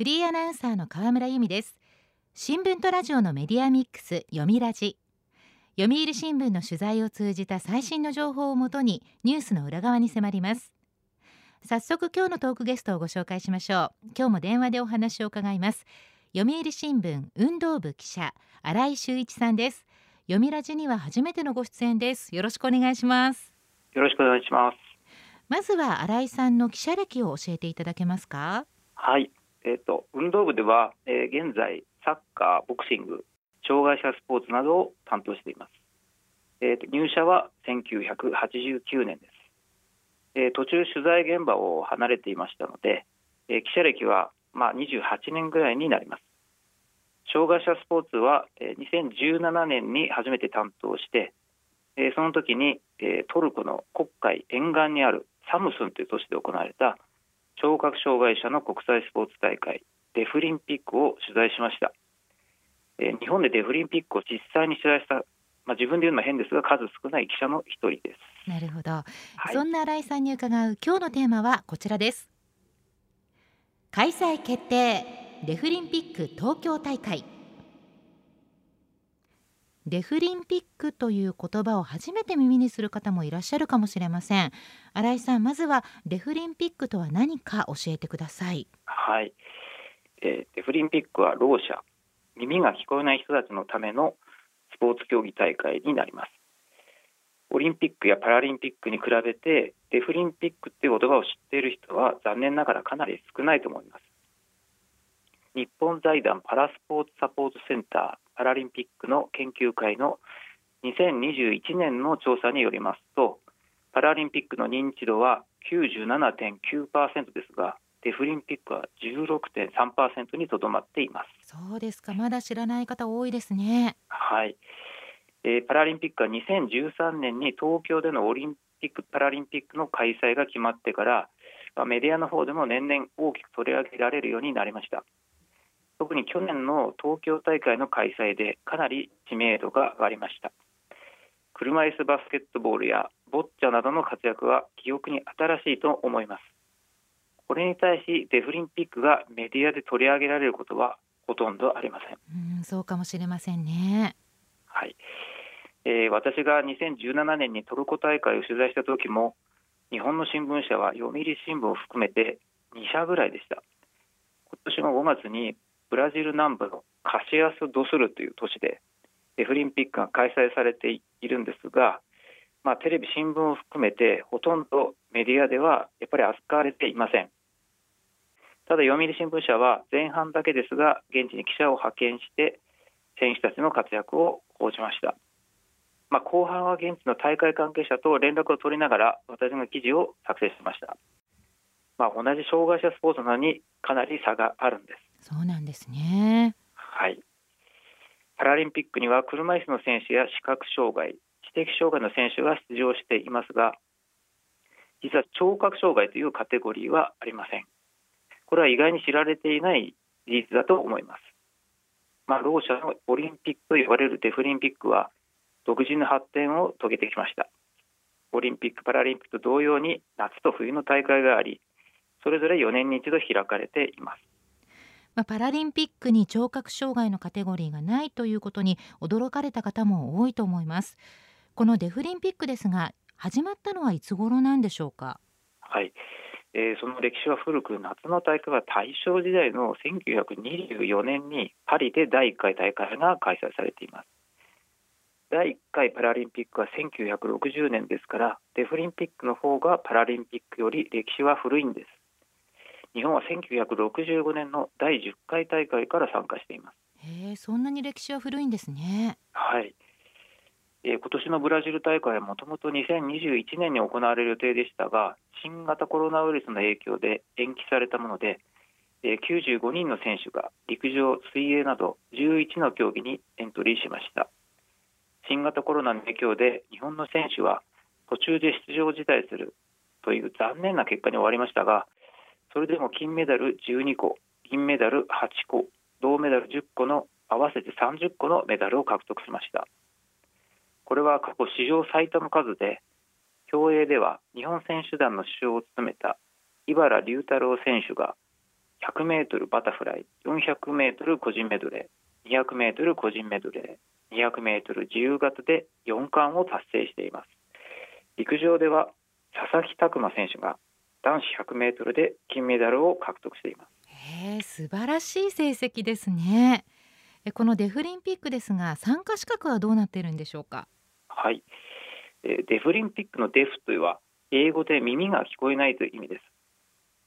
フリーアナウンサーの河村由美です。新聞とラジオのメディアミックス読みラジ。読売新聞の取材を通じた最新の情報をもとにニュースの裏側に迫ります。早速今日のトークゲストをご紹介しましょう。今日も電話でお話を伺います。読売新聞運動部記者新井修一さんです。読みラジには初めてのご出演です。よろしくお願いします。よろしくお願いします。まずは新井さんの記者歴を教えていただけますか？はいえっ、ー、と運動部では、えー、現在サッカーボクシング障害者スポーツなどを担当しています、えーと、入社は1989年です、えー、途中取材現場を離れていましたので、えー、記者歴はまあ28年ぐらいになります。障害者スポーツは、えー、2017年に初めて担当して、えー、その時に、えー、トルコの黒海沿岸にあるサムスンという都市で行われた聴覚障害者の国際スポーツ大会デフリンピックを取材しました、えー、日本でデフリンピックを実際に取材したまあ、自分で言うのは変ですが数少ない記者の一人です。なるほど、はい、そんな新井さんに伺う今日のテーマはこちらです。開催決定デフリンピック東京大会デフリンピックという言葉を初めて耳にする方もいらっしゃるかもしれません。新井さんまずはデフリンピックとは何か教えてください。はい、えー、デフリンピックはろう者耳が聞こえない人たちのためのスポーツ競技大会になります。オリンピックやパラリンピックに比べてデフリンピックっていう言葉を知っている人は残念ながらかなり少ないと思います。日本財団パラスポーツサポートセンターパラリンピックの研究会の2021年の調査によりますとパラリンピックの認知度は97.9%ですがデフリンピックは16.3%にとどまっています。そうですか。まだ知らない方多いですね。はい、えー、パラリンピックは2013年に東京でのオリンピック・パラリンピックの開催が決まってからメディアの方でも年々大きく取り上げられるようになりました特に去年の東京大会の開催でかなり知名度が上がりました。車椅子バスケットボールやボッチャなどの活躍は記憶に新しいと思います。これに対しデフリンピックがメディアで取り上げられることはほとんどありません。うんそうかもしれませんね。はい、えー、私が2017年にトルコ大会を取材した時も日本の新聞社は読売新聞を含めて2社ぐらいでした。今年の5月にブラジル南部のカシアス・ドスルという都市でデフリンピックが開催されているんですが、まあ、テレビ、新聞を含めてほとんどメディアではやっぱり扱われていません。ただ読売新聞社は前半だけですが現地に記者を派遣して選手たちの活躍を報じました、まあ、後半は現地の大会関係者と連絡を取りながら私が記事を作成しました、まあ、同じ障害者スポーツなのにかなり差があるんです。そうなんですね。はい。パラリンピックには車椅子の選手や視覚障害、知的障害の選手が出場していますが、実は聴覚障害というカテゴリーはありません。これは意外に知られていない事実だと思います。まあ、ろう者のオリンピックと呼ばれるデフリンピックは独自の発展を遂げてきました。オリンピック・パラリンピックと同様に夏と冬の大会があり、それぞれ4年に一度開かれています。まあ、パラリンピックに聴覚障害のカテゴリーがないということに驚かれた方も多いと思います。このデフリンピックですが始まったのはいつ頃なんでしょうか？はい、えー、その歴史は古く夏の大会は大正時代の1924年にパリで第1回大会が開催されています。第1回パラリンピックは1960年ですからデフリンピックの方がパラリンピックより歴史は古いんです。日本は1965年の第10回大会から参加しています。へえそんなに歴史は古いんですね。はい、えー、今年のブラジル大会はもともと2021年に行われる予定でしたが新型コロナウイルスの影響で延期されたもので、えー、95人の選手が陸上水泳など11の競技にエントリーしました。新型コロナの影響で日本の選手は途中で出場を辞退するという残念な結果に終わりましたがそれでも金メダル12個銀メダル8個銅メダル10個の合わせて30個のメダルを獲得しましたこれは過去史上最多の数で競泳では日本選手団の主将を務めた茨隆太郎選手が100メートルバタフライ、400メートル個人メドレー、200メートル個人メドレー、200メートル自由形で4冠を達成しています。陸上では佐々木拓磨選手が男子100メートルで金メダルを獲得しています。へえ、素晴らしい成績ですね。このデフリンピックですが、参加資格はどうなっているんでしょうか？はい、デフリンピックのデフというは英語で耳が聞こえないという意味です。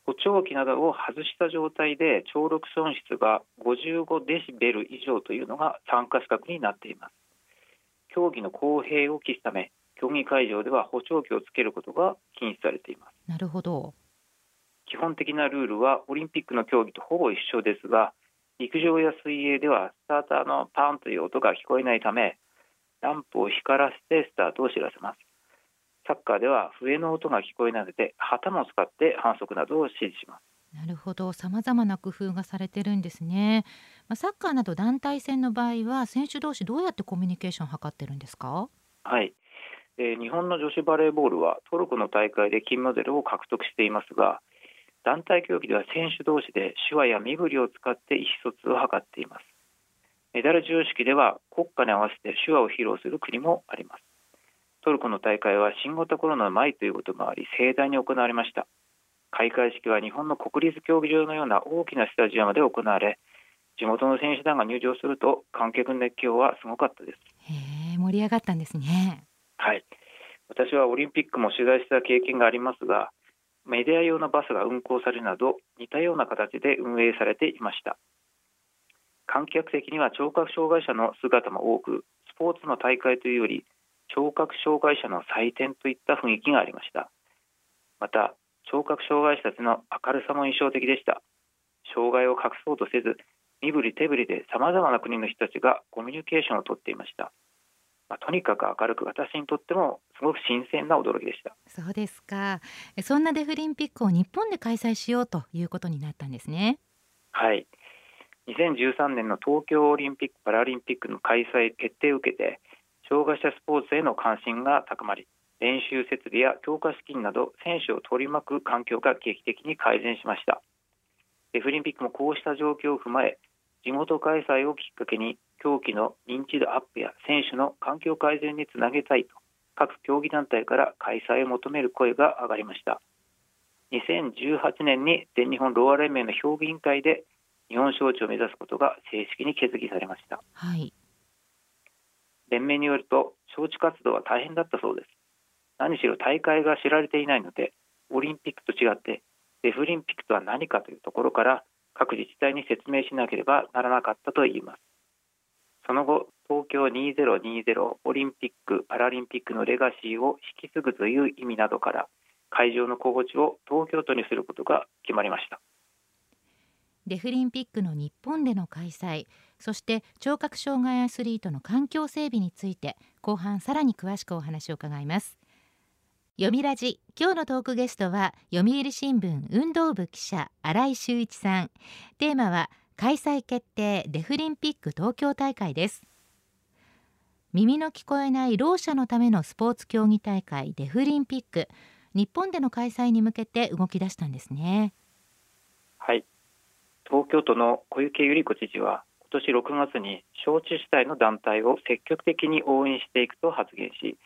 補聴器などを外した状態で聴力損失が55デシベル以上というのが参加資格になっています。競技の公平を期すため、競技会場では補聴器をつけることが禁止されています。なるほど。基本的なルールはオリンピックの競技とほぼ一緒ですが、陸上や水泳ではスターターのパンという音が聞こえないため、ランプを光らせてスタートを知らせます。サッカーでは笛の音が聞こえないので旗も使って反則などを指示しますなるほど様々な工夫がされてるんですね、まあ、サッカーなど団体戦の場合は選手同士どうやってコミュニケーションを図ってるんですか？はい、えー、日本の女子バレーボールはトルコの大会で金メダルを獲得していますが団体競技では選手同士で手話や身振りを使って意思疎通を図っています。メダル授与式では国歌に合わせて手話を披露する国もあります。トルコの大会は新型コロナの前ということもあり盛大に行われました。開会式は日本の国立競技場のような大きなスタジアムで行われ地元の選手団が入場すると観客の熱狂はすごかったです。へえ盛り上がったんですね。私はオリンピックも取材した経験がありますがメディア用のバスが運行されるなど似たような形で運営されていました。観客席には聴覚障害者の姿も多くスポーツの大会というより聴覚障害者の祭典といった雰囲気がありました。また聴覚障害者たちの明るさも印象的でした。障害を隠そうとせず身振り手振りでさまざまな国の人たちがコミュニケーションをとっていました。まあ、とにかく明るく私にとってもすごく新鮮な驚きでした。そうですか。そんなデフリンピックを日本で開催しようということになったんですね。はい。2013年の東京オリンピック・パラリンピックの開催決定を受けて障害者スポーツへの関心が高まり練習設備や強化資金など選手を取り巻く環境が劇的に改善しました。デフリンピックもこうした状況を踏まえ地元開催をきっかけに競技の認知度アップや選手の環境改善につなげたいと各競技団体から開催を求める声が上がりました。2018年に全日本ローア連盟の評議員会で日本招致を目指すことが正式に決議されました、はい、連盟によると招致活動は大変だったそうです。何しろ大会が知られていないのでオリンピックと違ってデフリンピックとは何かというところから各自治体に説明しなければならなかったといいます。その後東京2020オリンピック・パラリンピックのレガシーを引き継ぐという意味などから会場の候補地を東京都にすることが決まりました。デフリンピックの日本での開催そして聴覚障害アスリートの環境整備について後半さらに詳しくお話を伺います。読みラジ。今日のトークゲストは読売新聞運動部記者新井修一さん。テーマは開催決定デフリンピック東京大会です。耳の聞こえないろう者のためのスポーツ競技大会デフリンピック。日本での開催に向けて動き出したんですね。はい。東京都の小池百合子知事は今年6月に招致主体の団体を積極的に応援していくと発言し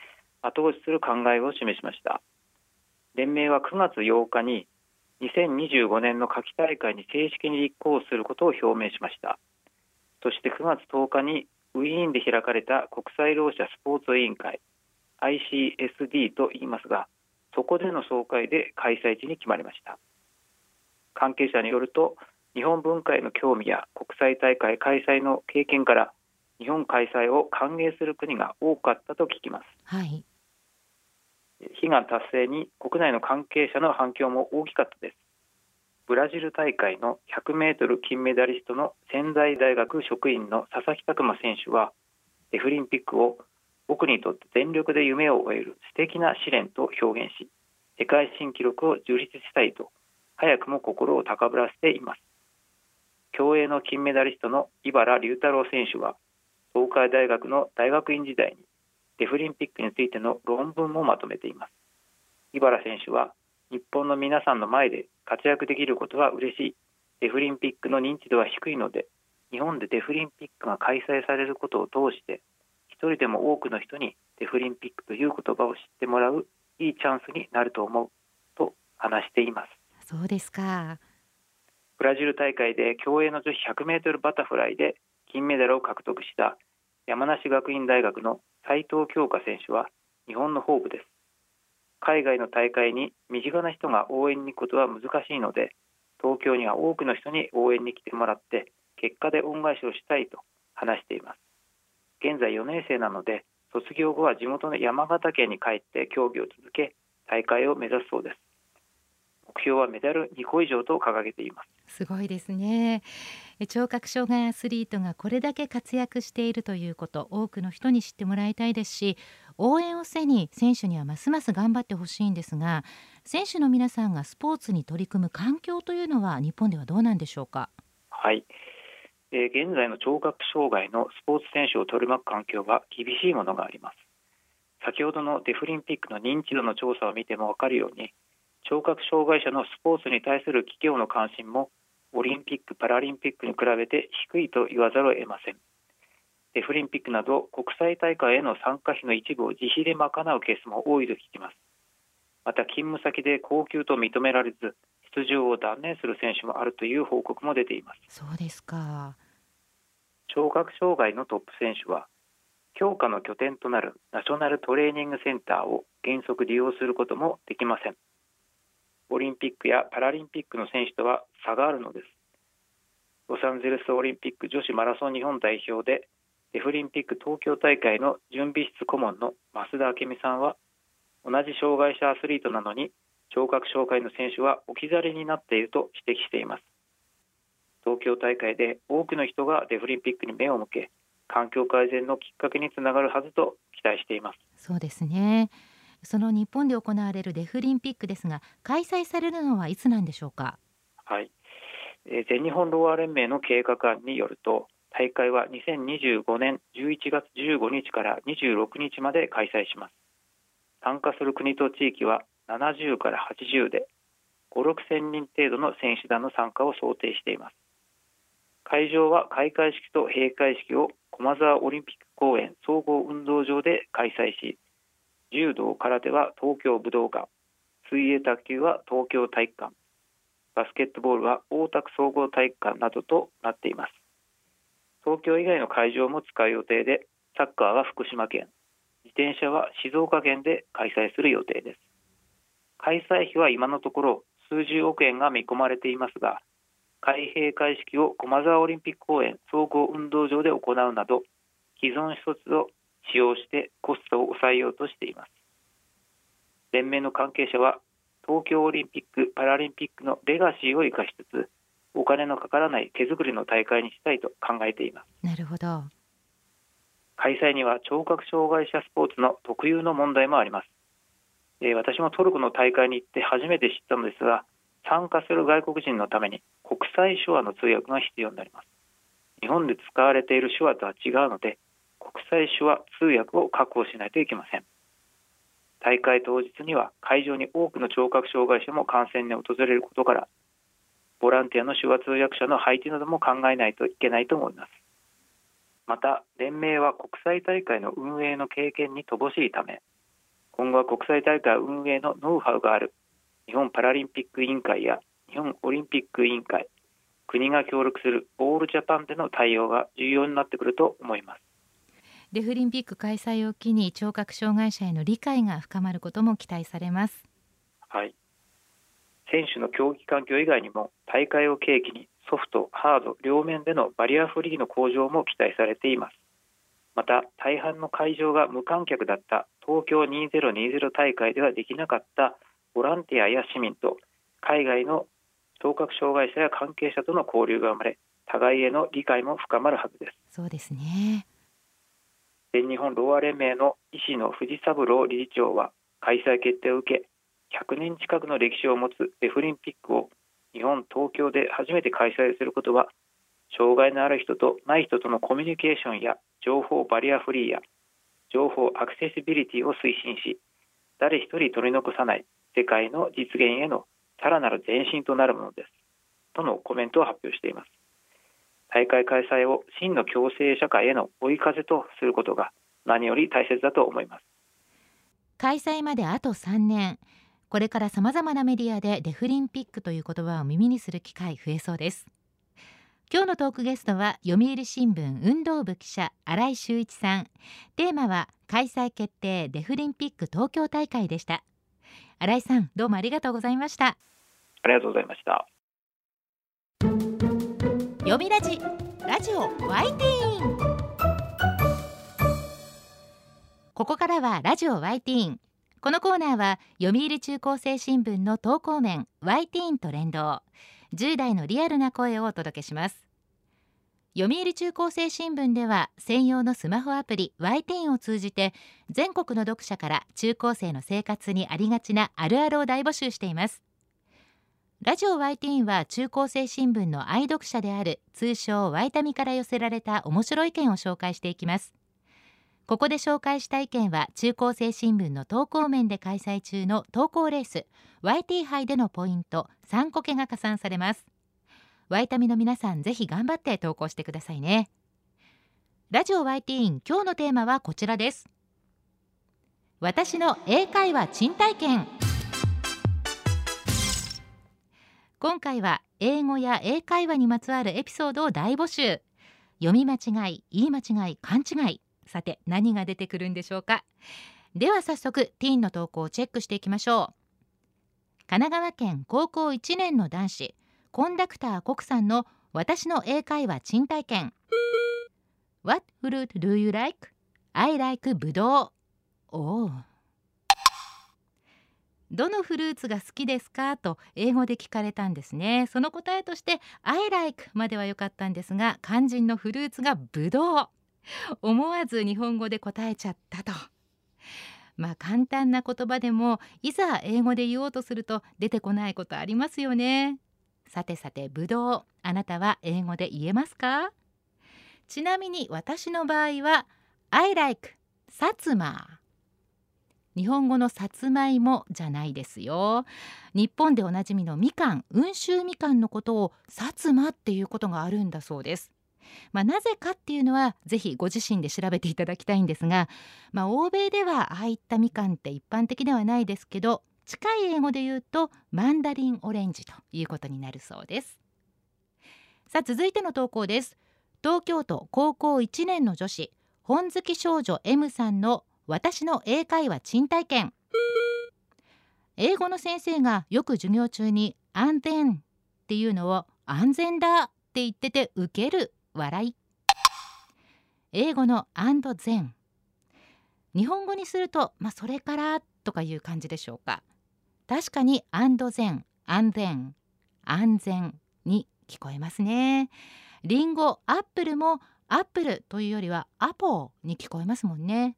後押しする考えを示しました。連盟は9月8日に2025年の夏季大会に正式に立候補することを表明しました。そして9月10日にウィーンで開かれた国際ろう者スポーツ委員会 ICSD と言いますがそこでの総会で開催地に決まりました。関係者によると日本文化への興味や国際大会開催の経験から日本開催を歓迎する国が多かったと聞きます。はい。悲願達成に国内の関係者の反響も大きかったです。ブラジル大会の100メートル金メダリストの仙台大学職員の佐々木拓磨選手はデフリンピックを僕にとって全力で夢を終える素敵な試練と表現し世界新記録を樹立したいと早くも心を高ぶらせています競泳の金メダリストの井原龍太郎選手は東海大学の大学院時代にデフリンピックについての論文もまとめています。井原選手は日本の皆さんの前で活躍できることは嬉しいデフリンピックの認知度は低いので日本でデフリンピックが開催されることを通して一人でも多くの人にデフリンピックという言葉を知ってもらういいチャンスになると思うと話していますそうですかブラジル大会で競泳の女子100メートルバタフライで金メダルを獲得した山梨学院大学の斉藤京香選手は日本のホープです。海外の大会に身近な人が応援に行くことは難しいので東京には多くの人に応援に来てもらって結果で恩返しをしたいと話しています。現在4年生なので卒業後は地元の山形県に帰って競技を続け大会を目指すそうです。目標はメダル2個以上と掲げています。すごいですね。聴覚障害アスリートがこれだけ活躍しているということ多くの人に知ってもらいたいですし応援を背に選手にはますます頑張ってほしいんですが選手の皆さんがスポーツに取り組む環境というのは日本ではどうなんでしょうか？はい、えー、現在の聴覚障害のスポーツ選手を取り巻く環境は厳しいものがあります。先ほどのデフリンピックの認知度の調査を見ても分かるように聴覚障害者のスポーツに対する企業の関心もオリンピック・パラリンピックに比べて低いと言わざるを得ません。デフリンピックなど国際大会への参加費の一部を自費で賄うケースも多いと聞きます。また勤務先で高級と認められず出場を断念する選手もあるという報告も出ています。そうですか。聴覚障害のトップ選手は強化の拠点となるナショナルトレーニングセンターを原則利用することもできませんオリンピックやパラリンピックの選手とは差があるのです。ロサンゼルスオリンピック女子マラソン日本代表でデフリンピック東京大会の準備室顧問の増田明美さんは同じ障害者アスリートなのに聴覚障害の選手は置き去りになっていると指摘しています。東京大会で多くの人がデフリンピックに目を向け環境改善のきっかけにつながるはずと期待しています。そうですね。その日本で行われるデフリンピックですが開催されるのはいつなんでしょうか？はい、えー、全日本ローアー連盟の経過案によると大会は2025年11月15日から26日まで開催します。参加する国と地域は70から80で5、6千人程度の選手団の参加を想定しています。会場は開会式と閉会式を駒沢オリンピック公園総合運動場で開催し柔道空手は東京武道館。水泳卓球は東京体育館。バスケットボールは大田区総合体育館などとなっています。東京以外の会場も使う予定でサッカーは福島県。自転車は静岡県で開催する予定です。開催費は今のところ数十億円が見込まれていますが開閉会式を駒沢オリンピック公園総合運動場で行うなど既存施設を使用してコストを抑えようとしています。連盟の関係者は東京オリンピック・パラリンピックのレガシーを生かしつつお金のかからない手作りの大会にしたいと考えています。なるほど。開催には聴覚障害者スポーツの特有の問題もあります、えー、私もトルコの大会に行って初めて知ったのですが参加する外国人のために国際手話の通訳が必要になります。日本で使われている手話とは違うので国際手話通訳を確保しないといけません。大会当日には会場に多くの聴覚障害者も観戦に訪れることからボランティアの手話通訳者の配置なども考えないといけないと思います。また連盟は国際大会の運営の経験に乏しいため今後は国際大会運営のノウハウがある日本パラリンピック委員会や日本オリンピック委員会国が協力するオールジャパンでの対応が重要になってくると思います。デフリンピック開催を機に聴覚障害者への理解が深まることも期待されます。はい。選手の競技環境以外にも大会を契機にソフト、ハード両面でのバリアフリーの向上も期待されています。また大半の会場が無観客だった東京2020大会ではできなかったボランティアや市民と海外の聴覚障害者や関係者との交流が生まれ互いへの理解も深まるはずです。そうですね全日本ローア連盟の医師の藤三郎理事長は開催決定を受け100年近くの歴史を持つデフリンピックを日本東京で初めて開催することは障害のある人とない人とのコミュニケーションや情報バリアフリーや情報アクセシビリティを推進し誰一人取り残さない世界の実現へのさらなる前進となるものです。とのコメントを発表しています。大会開催を真の共生社会への追い風とすることが何より大切だと思います。開催まであと3年。これからさまざまなメディアでデフリンピックという言葉を耳にする機会増えそうです。今日のトークゲストは読売新聞運動部記者新井修一さん。テーマは開催決定デフリンピック東京大会でした。新井さんどうもありがとうございました。ありがとうございました読みラジラジオワイティーン。ここからはラジオワイティーン。このコーナーは読売中高生新聞の投稿面ワイティーンと連動。10代のリアルな声をお届けします。読売中高生新聞では専用のスマホアプリ y ティーンを通じて全国の読者から中高生の生活にありがちなあるあるを大募集しています。ラジオ y ティーンは中高生新聞の愛読者である通称ワイタミから寄せられた面白い意見を紹介していきます。ここで紹介した意見は中高生新聞の投稿面で開催中の投稿レース YT 杯でのポイント3個けが加算されます。ワイタミの皆さんぜひ頑張って投稿してくださいね。ラジオ YT 今日のテーマはこちらです。私の英会話賃体験今回は英語や英会話にまつわるエピソードを大募集。読み間違い言い間違い勘違い。さて何が出てくるんでしょうか？では早速ティーンの投稿をチェックしていきましょう。神奈川県高校1年の男子コンダクター国さんの私の英会話賃体験 What fruit do you like? I like ぶどうおおどのフルーツが好きですか？と英語で聞かれたんですねその答えとして I like までは良かったんですが肝心のフルーツがぶどう思わず日本語で答えちゃったと。まあ簡単な言葉でもいざ英語で言おうとすると出てこないことありますよね。さてさてぶどうあなたは英語で言えますか？ちなみに私の場合は I like さつま日本語のさつまいもじゃないですよ。日本でおなじみのみかん温州みかんのことをさつまっていうことがあるんだそうです。まあ、なぜかっていうのはぜひご自身で調べていただきたいんですが、まあ、欧米ではああいったみかんって一般的ではないですけど近い英語で言うとマンダリンオレンジということになるそうです。さあ続いての投稿です。東京都高校1年の女子本好き少女 M さんの私の英会話賃体験英語の先生がよく授業中に安全っていうのを安全だって言っててウケる笑い。英語の and then 日本語にすると、まあ、それからとかいう感じでしょうか。確かに and then and then 安全に聞こえますね。リンゴアップルもアップルというよりはアポに聞こえますもんね。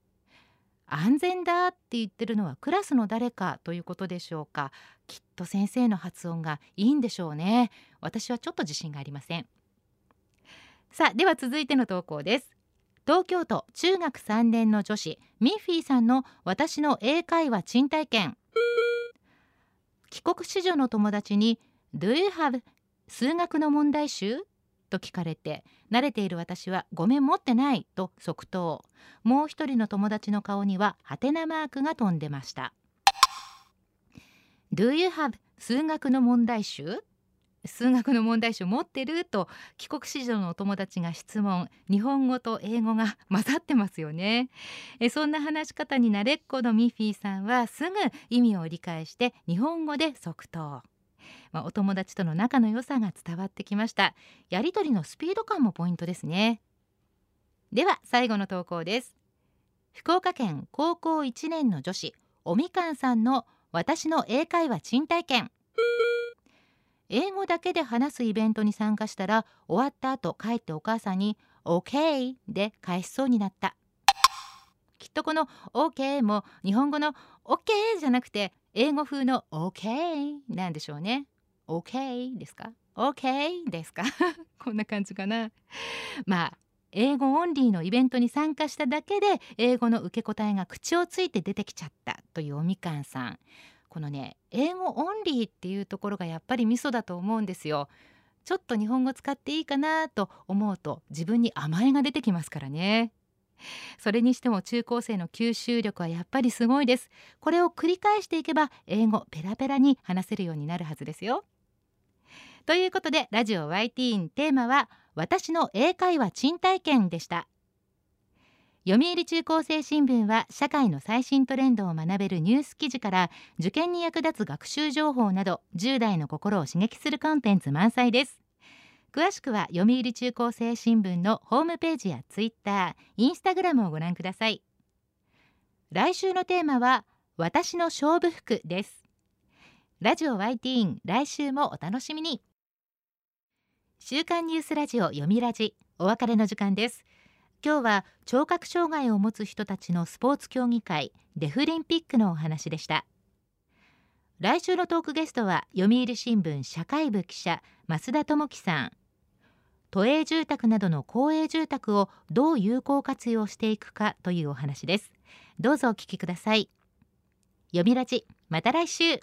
安全だって言ってるのはクラスの誰かということでしょうか。きっと先生の発音がいいんでしょうね。私はちょっと自信がありません。さあでは続いての投稿です。東京都中学3年の女子ミッフィーさんの私の英会話賃体験帰国子女の友達に Do you have 数学の問題集？と聞かれて慣れている私はごめん持ってないと即答。もう一人の友達の顔にはハテナマークが飛んでました。Do you have 数学の問題集？数学の問題集持ってる？と帰国子女のお友達が質問。日本語と英語が混ざってますよね。えそんな話し方に慣れっこのミッフィーさんはすぐ意味を理解して日本語で即答。まあ、お友達との仲の良さが伝わってきました。やりとりのスピード感もポイントですね。では最後の投稿です。福岡県高校1年の女子おみかんさんの私の英会話賃体験英語だけで話すイベントに参加したら終わった後帰ってお母さんに OK で返しそうになった。きっとこの OK も日本語の OK じゃなくて英語風の OK なんでしょうね。OK ですか？OK ですか？こんな感じかな。まあ英語オンリーのイベントに参加しただけで英語の受け答えが口をついて出てきちゃったというおみかんさん。このね英語オンリーっていうところがやっぱりミソだと思うんですよ。ちょっと日本語使っていいかなと思うと自分に甘えが出てきますからね。それにしても中高生の吸収力はやっぱりすごいです。これを繰り返していけば英語ペラペラに話せるようになるはずですよ。ということでラジオ YT テーマは私の英会話賃貸券でした。読売中高生新聞は社会の最新トレンドを学べるニュース記事から受験に役立つ学習情報など10代の心を刺激するコンテンツ満載です。詳しくは読売中高生新聞のホームページやツイッター、インスタグラムをご覧ください。来週のテーマは私の勝負服です。ラジオ YT 来週もお楽しみに。週刊ニュースラジオ読みラジお別れの時間です。今日は聴覚障害を持つ人たちのスポーツ競技会デフリンピックのお話でした。来週のトークゲストは読売新聞社会部記者増田智樹さん。都営住宅などの公営住宅をどう有効活用していくかというお話です。どうぞお聞きください。読みラジまた来週。